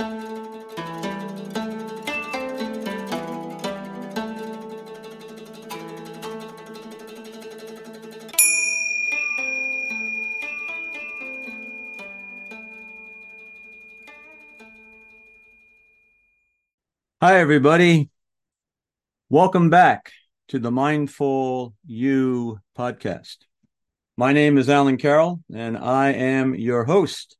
Hi, everybody. Welcome back to the Mindful You podcast. My name is Alan Carroll, and I am your host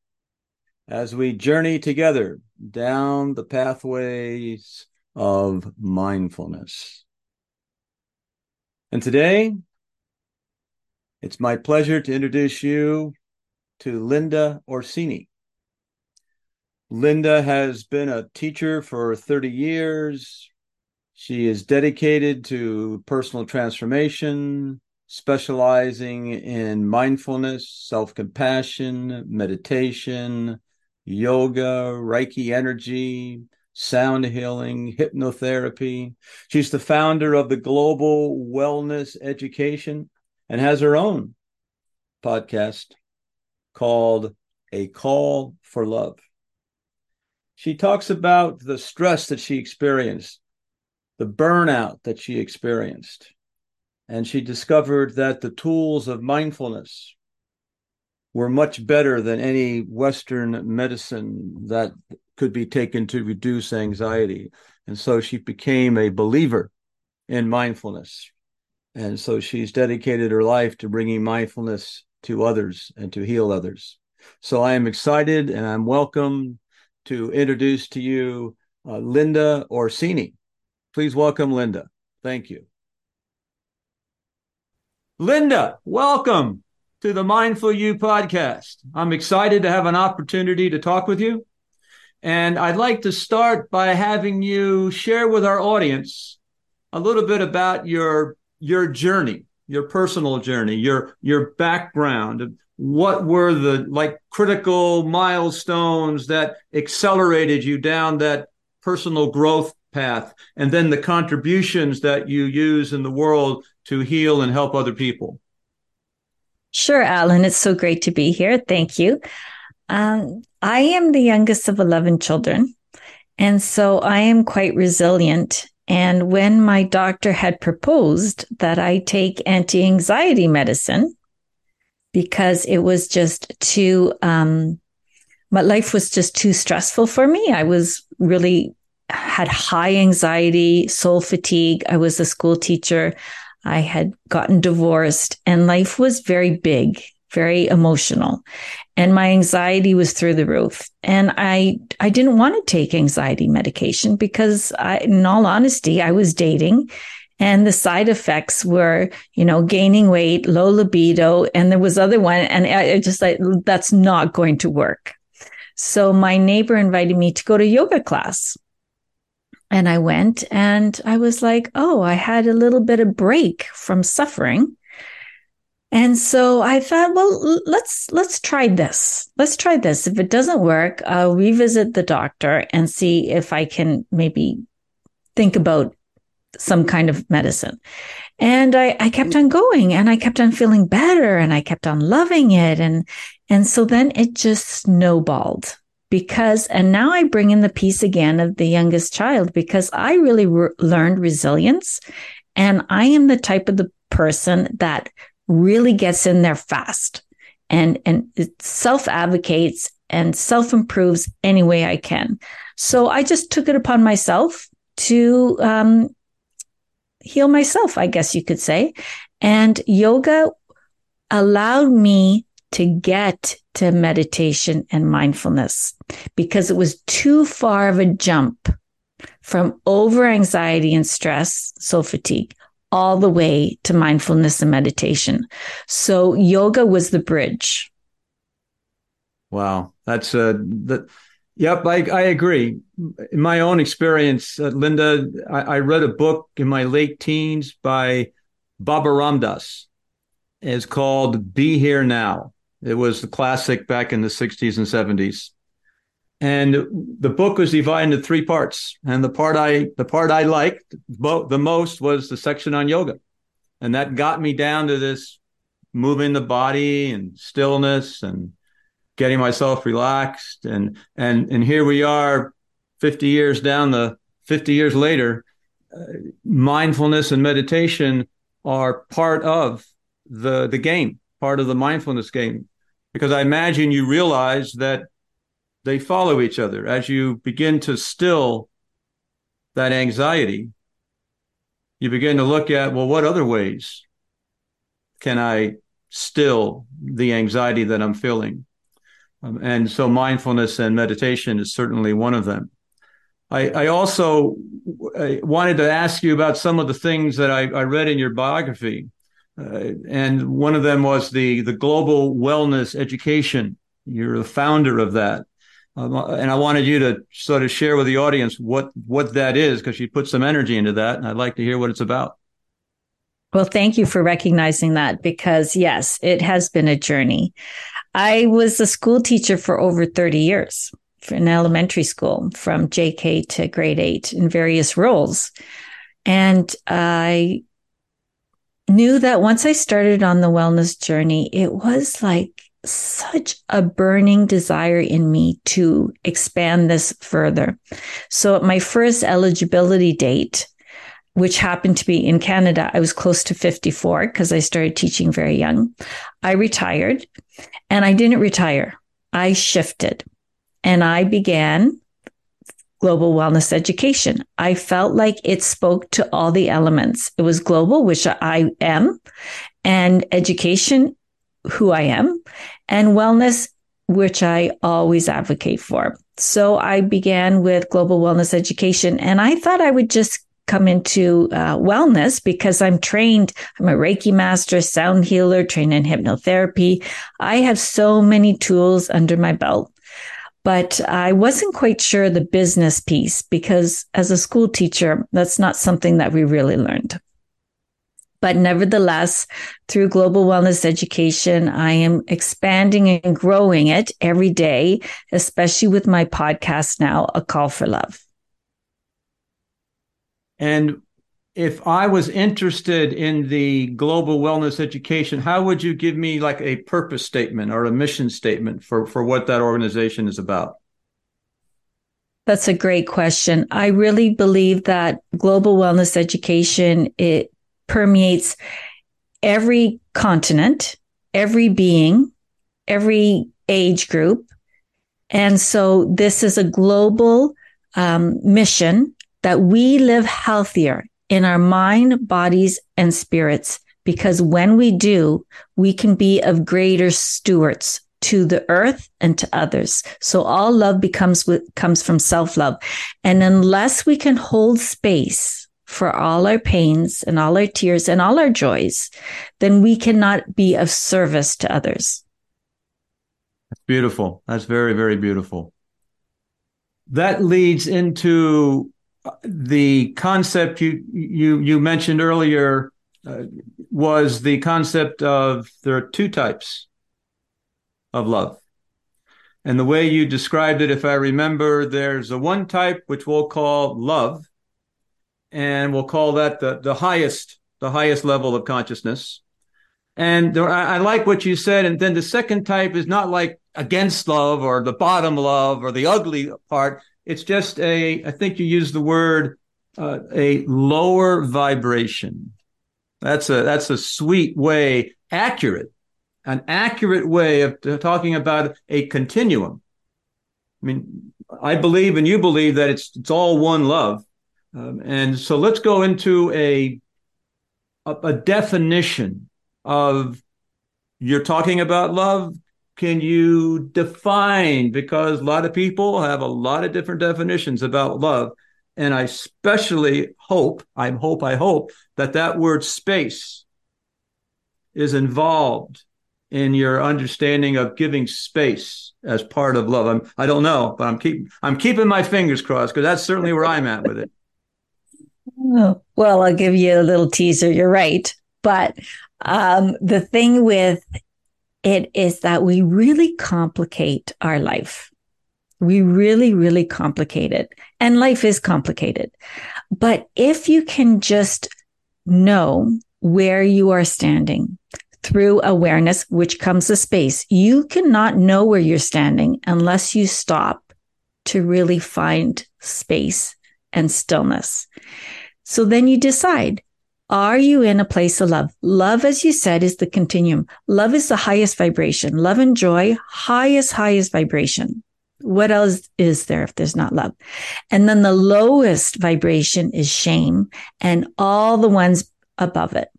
as we journey together down the pathways of mindfulness. And today, it's my pleasure to introduce you to Linda Orsini. Linda has been a teacher for 30 years. She is dedicated to personal transformation, specializing in mindfulness, self compassion, meditation, yoga, Reiki energy, sound healing, hypnotherapy. She's the founder of the Global Wellness Education and has her own podcast called A Call for Love she talks about the stress that she experienced, the burnout that she experienced. And she discovered that the tools of mindfulness were much better than any Western medicine that could be taken to reduce anxiety. And so she became a believer in mindfulness. And so she's dedicated her life to bringing mindfulness to others and to heal others. So I am excited and I'm welcome to introduce to you uh, Linda Orsini. Please welcome Linda. Thank you. Linda, welcome to the Mindful You podcast. I'm excited to have an opportunity to talk with you. And I'd like to start by having you share with our audience a little bit about your your journey, your personal journey, your your background, what were the like critical milestones that accelerated you down that personal growth path and then the contributions that you use in the world to heal and help other people sure alan it's so great to be here thank you um, i am the youngest of 11 children and so i am quite resilient and when my doctor had proposed that i take anti-anxiety medicine because it was just too, um, my life was just too stressful for me. I was really had high anxiety, soul fatigue. I was a school teacher. I had gotten divorced and life was very big, very emotional. And my anxiety was through the roof. And I, I didn't want to take anxiety medication because I, in all honesty, I was dating and the side effects were you know gaining weight low libido and there was other one and i just like that's not going to work so my neighbor invited me to go to yoga class and i went and i was like oh i had a little bit of break from suffering and so i thought well let's let's try this let's try this if it doesn't work i'll revisit the doctor and see if i can maybe think about some kind of medicine. And I, I kept on going and I kept on feeling better and I kept on loving it. And, and so then it just snowballed because, and now I bring in the piece again of the youngest child because I really re- learned resilience. And I am the type of the person that really gets in there fast and, and self advocates and self improves any way I can. So I just took it upon myself to um, heal myself, I guess you could say. And yoga allowed me to get to meditation and mindfulness because it was too far of a jump from over anxiety and stress, so fatigue, all the way to mindfulness and meditation. So yoga was the bridge. Wow, that's uh, that Yep, I, I agree. In my own experience, uh, Linda, I, I, read a book in my late teens by Baba Ram Dass. It's called Be Here Now. It was the classic back in the 60s and 70s. And the book was divided into three parts. And the part I the part I liked the most was the section on yoga. And that got me down to this moving the body and stillness and getting myself relaxed and and and here we are 50 years down the 50 years later uh, mindfulness and meditation are part of the the game part of the mindfulness game because i imagine you realize that they follow each other. As you begin to still that anxiety you begin to look at well what other ways can i still the anxiety that i'm feeling? Um, and so mindfulness and meditation is certainly one of them. I, I also I wanted to ask you about some of the things that I, I read in your biography. Uh, and one of them was the, the global wellness education. You're the founder of that. Um, and I wanted you to sort of share with the audience what, what that is, because you put some energy into that. And I'd like to hear what it's about. Well, thank you for recognizing that because, yes, it has been a journey. I was a school teacher for over 30 years in elementary school from JK to grade eight in various roles. And I knew that once I started on the wellness journey, it was like such a burning desire in me to expand this further. So at my first eligibility date, which happened to be in Canada, I was close to 54 because I started teaching very young. I retired and I didn't retire. I shifted and I began global wellness education. I felt like it spoke to all the elements. It was global, which I am, and education, who I am, and wellness, which I always advocate for. So I began with global wellness education, and I thought I would just come into uh, wellness because I'm trained. I'm a Reiki master, sound healer, trained in hypnotherapy. I have so many tools under my belt but I wasn't quite sure the business piece because as a school teacher, that's not something that we really learned. But nevertheless, through global wellness education, I am expanding and growing it every day, especially with my podcast now, A Call for Love. And if I was interested in the global wellness education, how would you give me like a purpose statement or a mission statement for, for what that organization is about? That's a great question. I really believe that global wellness education, it permeates every continent, every being, every age group. And so this is a global um, mission that we live healthier in our mind, bodies, and spirits. Because when we do, we can be of greater stewards to the earth and to others. So all love becomes with, comes from self love. And unless we can hold space for all our pains and all our tears and all our joys, then we cannot be of service to others. That's beautiful. That's very, very beautiful. That leads into the concept you you you mentioned earlier uh, was the concept of there are two types of love. And the way you described it, if I remember, there's a one type which we'll call love, and we'll call that the, the highest, the highest level of consciousness. And there, I, I like what you said. And then the second type is not like against love or the bottom love or the ugly part. It's just a, I think you use the word, uh, a lower vibration. That's a, that's a sweet way, accurate, an accurate way of talking about a continuum. I mean, I believe and you believe that it's, it's all one love. Um, and so let's go into a, a, a definition of you're talking about love can you define? Because a lot of people have a lot of different definitions about love. And I especially hope, I hope, I hope that that word space is involved in your understanding of giving space as part of love. I'm, I don't know, but I'm keep I'm keeping my fingers crossed because that's certainly where I'm at with it. Well, I'll give you a little teaser. You're right, but um, the thing with it is that we really complicate our life. We really, really complicate it. And life is complicated. But if you can just know where you are standing through awareness, which comes to space. You cannot know where you're standing unless you stop to really find space and stillness. So then you decide, are you in a place of love? Love, as you said, is the continuum. Love is the highest vibration. Love and joy, highest, highest vibration. What else is there if there's not love? And then the lowest vibration is shame and all the ones above it.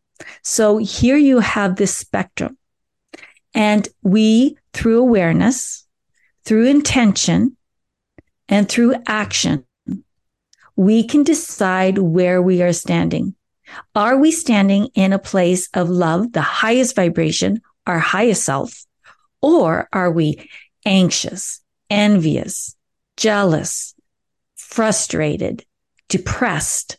So here you have this spectrum. And we, through awareness, through intention, and through action, we can decide where we are standing. Are we standing in a place of love, the highest vibration, our highest self? Or are we anxious, envious, jealous, frustrated, depressed?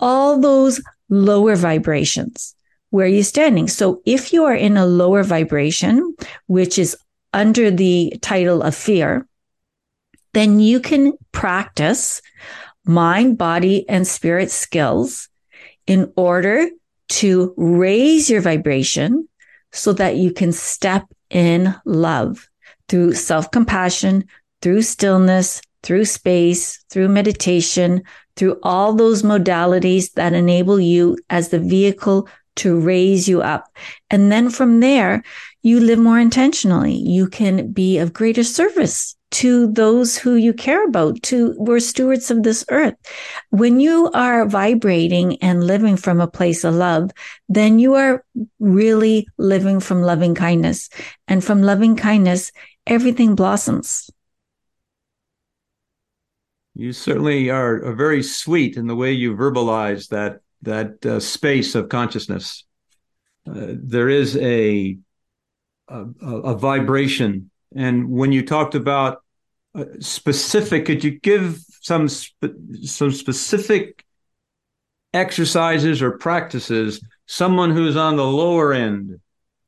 All those lower vibrations. Where are you standing? So if you are in a lower vibration, which is under the title of fear, then you can practice mind, body, and spirit skills in order to raise your vibration so that you can step in love through self compassion, through stillness, through space, through meditation, through all those modalities that enable you as the vehicle to raise you up. And then from there, you live more intentionally. You can be of greater service to those who you care about, to we're stewards of this earth. When you are vibrating and living from a place of love, then you are really living from loving kindness. And from loving kindness, everything blossoms. You certainly are very sweet in the way you verbalize that that uh, space of consciousness. Uh, there is a, a, a vibration and when you talked about uh, specific, could you give some some specific exercises or practices? Someone who's on the lower end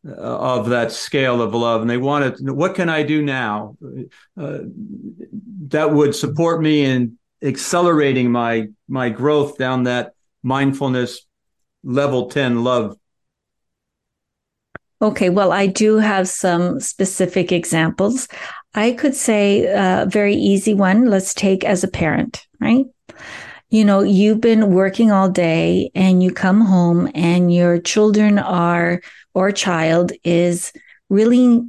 uh, of that scale of love, and they want to, what can I do now uh, that would support me in accelerating my my growth down that mindfulness level 10 love Okay, well, I do have some specific examples. I could say a very easy one. Let's take as a parent, right? You know, you've been working all day and you come home and your children are, or child is really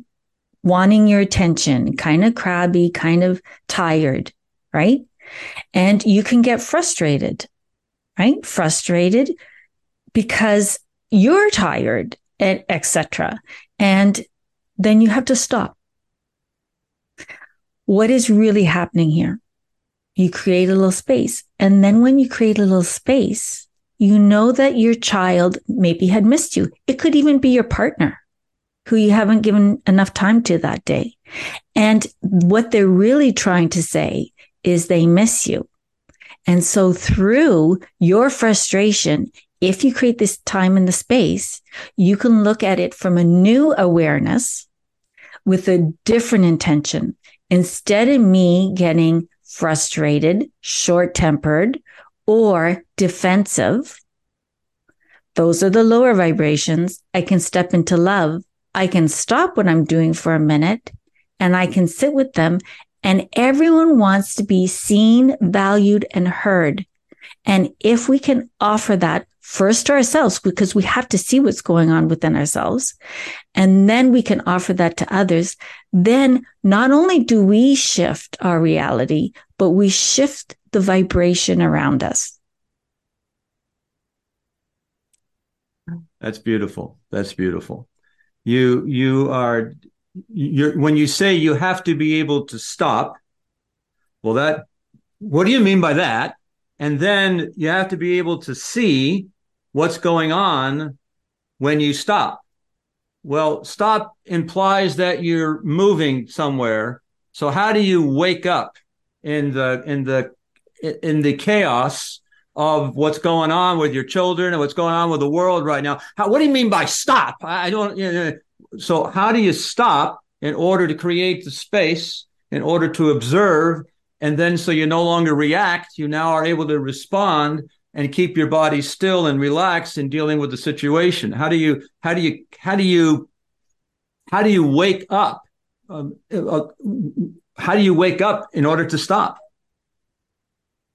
wanting your attention, kind of crabby, kind of tired, right? And you can get frustrated, right? Frustrated because you're tired and etc. And then you have to stop. What is really happening here? You create a little space. And then when you create a little space, you know that your child maybe had missed you. It could even be your partner who you haven't given enough time to that day. And what they're really trying to say is they miss you. And so through your frustration, if you create this time in the space, you can look at it from a new awareness with a different intention. Instead of me getting frustrated, short tempered, or defensive, those are the lower vibrations. I can step into love. I can stop what I'm doing for a minute and I can sit with them. And everyone wants to be seen, valued, and heard. And if we can offer that first to ourselves because we have to see what's going on within ourselves. And then we can offer that to others. Then not only do we shift our reality, but we shift the vibration around us. That's beautiful. That's beautiful. You, you are, you're, when you say you have to be able to stop, well, that, what do you mean by that? And then you have to be able to see what's going on when you stop. Well, stop implies that you're moving somewhere. So how do you wake up in the in the in the chaos of what's going on with your children and what's going on with the world right now? How, what do you mean by stop? I don't. You know, so how do you stop in order to create the space, in order to observe, and then so you no longer react, you now are able to respond and keep your body still and relaxed in dealing with the situation? How do you how do you how do you how do you wake up? Um, uh, how do you wake up in order to stop?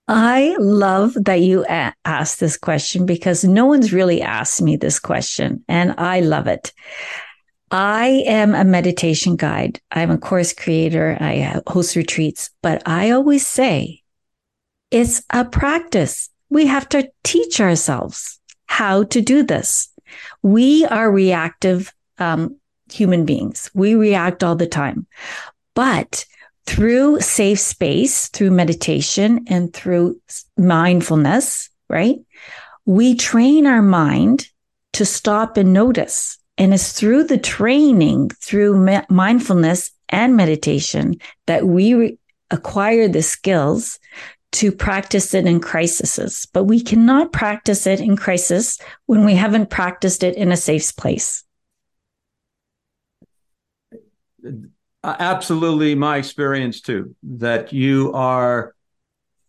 I love that you a- asked this question because no one's really asked me this question, and I love it. I am a meditation guide. I'm a course creator. I host retreats, but I always say it's a practice. We have to teach ourselves how to do this. We are reactive um, human beings. We react all the time, but through safe space, through meditation and through mindfulness, right? We train our mind to stop and notice. And it's through the training, through mindfulness and meditation that we re- acquire the skills to practice it in crises. But we cannot practice it in crisis when we haven't practiced it in a safe place. Uh, absolutely my experience too that you are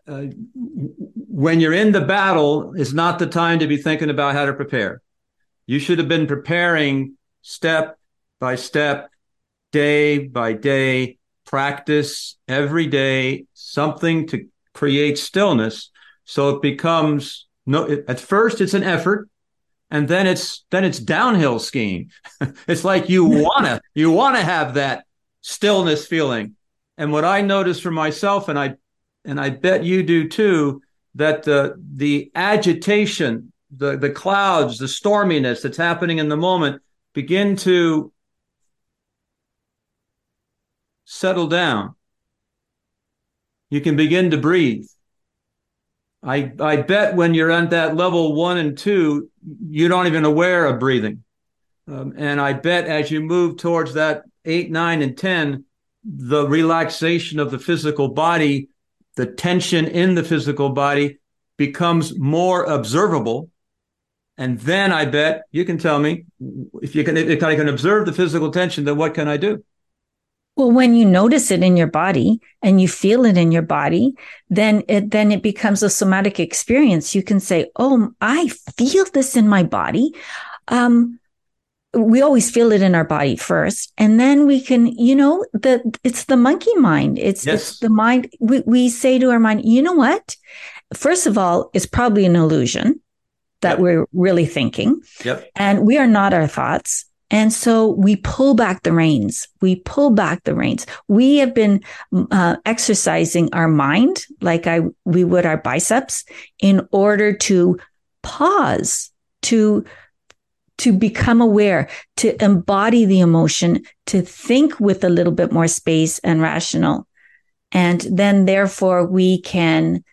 uh, when you're in the battle is not the time to be thinking about how to prepare you should have been preparing step by step day by day practice every day something to create stillness so it becomes no it, at first it's an effort and then it's then it's downhill skiing it's like you want to you want to have that stillness feeling. And what I notice for myself, and I and I bet you do too, that the the agitation, the the clouds, the storminess that's happening in the moment begin to settle down. You can begin to breathe. I I bet when you're at that level one and two, you don't even aware of breathing. Um, and I bet as you move towards that eight, nine, and 10, the relaxation of the physical body, the tension in the physical body becomes more observable. And then I bet you can tell me if you can, if I can observe the physical tension, then what can I do? Well, when you notice it in your body and you feel it in your body, then it then it becomes a somatic experience. You can say, "Oh, I feel this in my body." Um, we always feel it in our body first and then we can you know the it's the monkey mind it's yes. it's the mind we, we say to our mind you know what first of all it's probably an illusion that yep. we're really thinking yep. and we are not our thoughts and so we pull back the reins. We pull back the reins. We have been uh, exercising our mind like I we would our biceps in order to pause, to to become aware, to embody the emotion, to think with a little bit more space and rational. And then therefore we can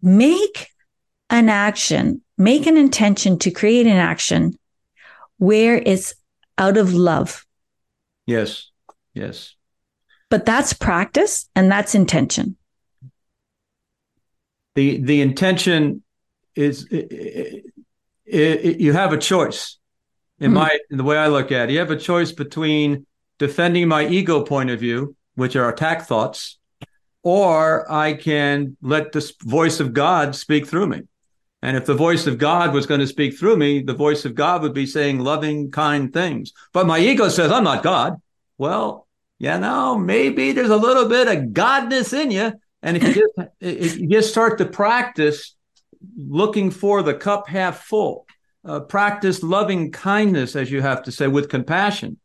make an action, make an intention to create an action where it's out of love. Yes. Yes. But that's practice and that's intention. The the intention is it, it, it, you have a choice in mm my in the way I look at it. You have a choice between defending my ego point of view, which are attack thoughts, or I can let the voice of God speak through me. And if the voice of God was going to speak through me, the voice of God would be saying loving, kind things. But my ego says, I'm not God. Well, you know, maybe there's a little bit of godness in you. And if you just, if you just start to practice looking for the cup half full, uh, practice loving kindness, as you have to say, with compassion,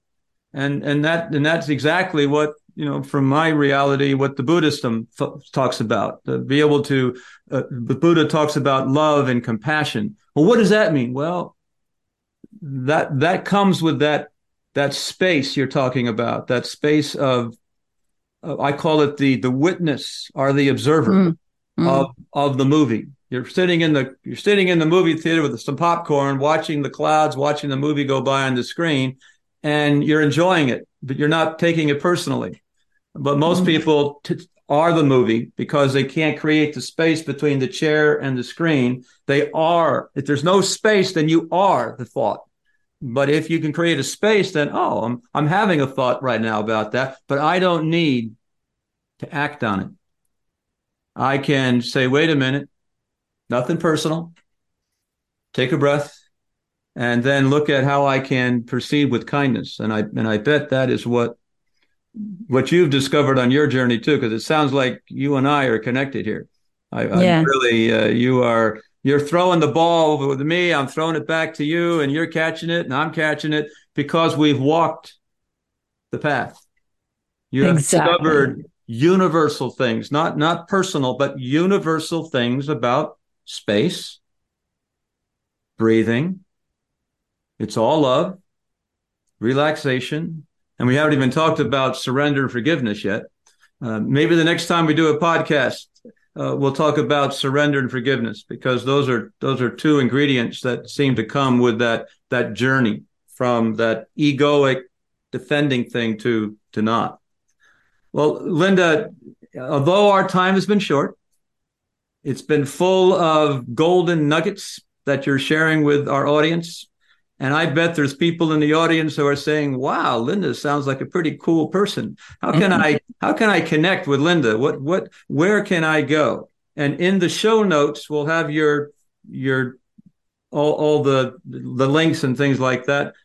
and and that and that's exactly what you know from my reality what the Buddhism talks about. To be able to, uh, the Buddha talks about love and compassion. Well, what does that mean? Well, that that comes with that that space you're talking about, that space of uh, I call it the the witness or the observer mm. Mm. of of the movie you're sitting in the you're sitting in the movie theater with some popcorn, watching the clouds, watching the movie go by on the screen, and you're enjoying it, but you're not taking it personally. But most mm-hmm. people t- are the movie because they can't create the space between the chair and the screen. They are. If there's no space, then you are the thought. But if you can create a space, then oh, I'm I'm having a thought right now about that, but I don't need to act on it. I can say, wait a minute, nothing personal. take a breath, and then look at how I can proceed with kindness. And I and I bet that is what what you've discovered on your journey too, because it sounds like you and I are connected here. I, yeah. Really, uh, you are you're throwing the ball over with me. I'm throwing it back to you, and you're catching it, and I'm catching it because we've walked the path. You have exactly. discovered universal things, not not personal, but universal things about space, breathing. It's all love, relaxation, and we haven't even talked about surrender and forgiveness yet. Uh, maybe the next time we do a podcast, uh, we'll talk about surrender and forgiveness because those are those are two ingredients that seem to come with that that journey from that egoic defending thing to to not. Well, Linda, although our time has been short, it's been full of golden nuggets that you're sharing with our audience. And I bet there's people in the audience who are saying, "Wow, Linda sounds like a pretty cool person. How can mm-hmm. I how can I connect with Linda? What what where can I go?" And in the show notes, we'll have your your all, all the the links and things like that.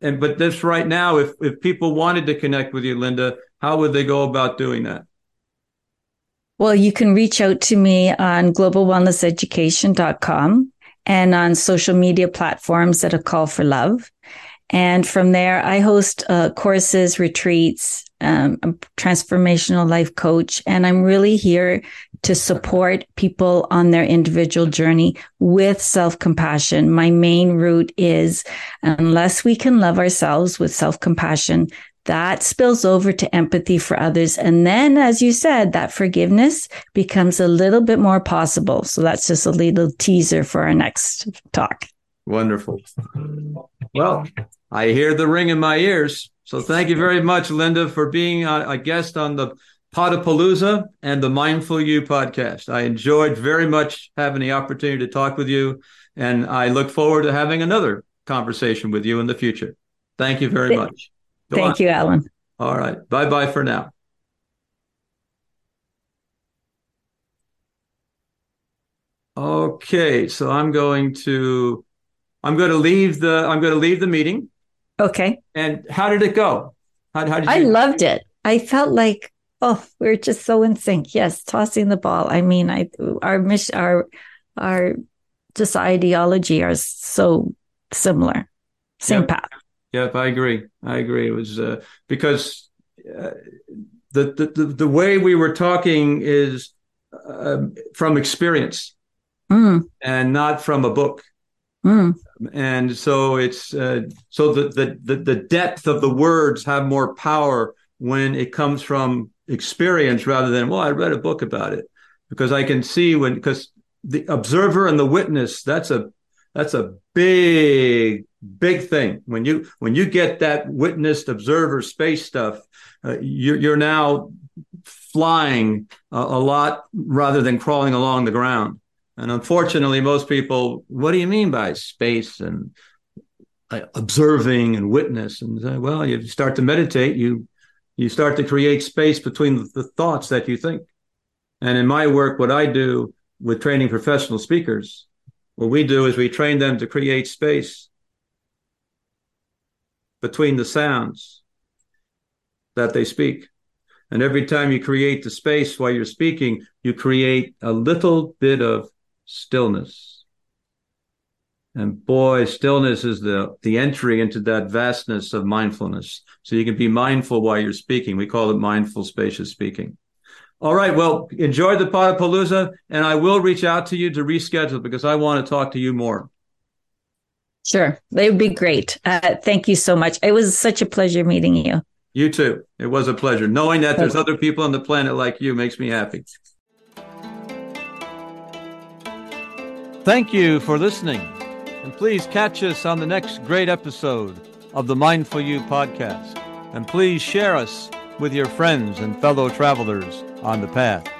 And but this right now, if if people wanted to connect with you, Linda, how would they go about doing that? Well, you can reach out to me on globalwellnesseducation.com and on social media platforms that are Call for Love. And from there, I host uh, courses, retreats, um, a transformational life coach, and I'm really here to support people on their individual journey with self compassion. My main route is unless we can love ourselves with self compassion, that spills over to empathy for others. And then, as you said, that forgiveness becomes a little bit more possible. So that's just a little teaser for our next talk. Wonderful. Well, I hear the ring in my ears. So thank you very much, Linda, for being a guest on the Podapalooza and the Mindful You podcast. I enjoyed very much having the opportunity to talk with you, and I look forward to having another conversation with you in the future. Thank you very much. Go Thank on. you, Alan. All right. Bye bye for now. Okay, so I'm going to I'm going to leave the I'm going to leave the meeting. Okay. And how did it go? How, how did you- I loved it. I felt like oh, we are just so in sync. Yes, tossing the ball. I mean, I our mission, our our just ideology are so similar, same yep. path. Yep, I agree. I agree. It was uh, because uh, the, the the way we were talking is uh, from experience mm. and not from a book. Mm. And so it's uh, so the, the the the depth of the words have more power when it comes from experience rather than well, I read a book about it because I can see when because the observer and the witness that's a that's a big big thing. When you when you get that witnessed observer space stuff uh, you're, you're now flying a, a, lot rather than crawling along the ground. And unfortunately most people what do you mean by space and uh, observing and witness? And say, well you start to meditate you you start to create space between the, the thoughts that you think. And in my work what i do with training professional speakers what we do is we train them to create space between the sounds that they speak. And every time you create the space while you're speaking, you create a little bit of stillness. And boy, stillness is the, the entry into that vastness of mindfulness. So you can be mindful while you're speaking. We call it mindful spacious speaking. All right. Well, enjoy the Podapalooza, and I will reach out to you to reschedule because I want to talk to you more. Sure. It would be great. Uh, thank you so much. It was such a pleasure meeting you. You too. It was a pleasure. Knowing that there's other people on the planet like you makes me happy. Thank you for listening. And please catch us on the next great episode of the Mindful You podcast. And please share us with your friends and fellow travelers on the path.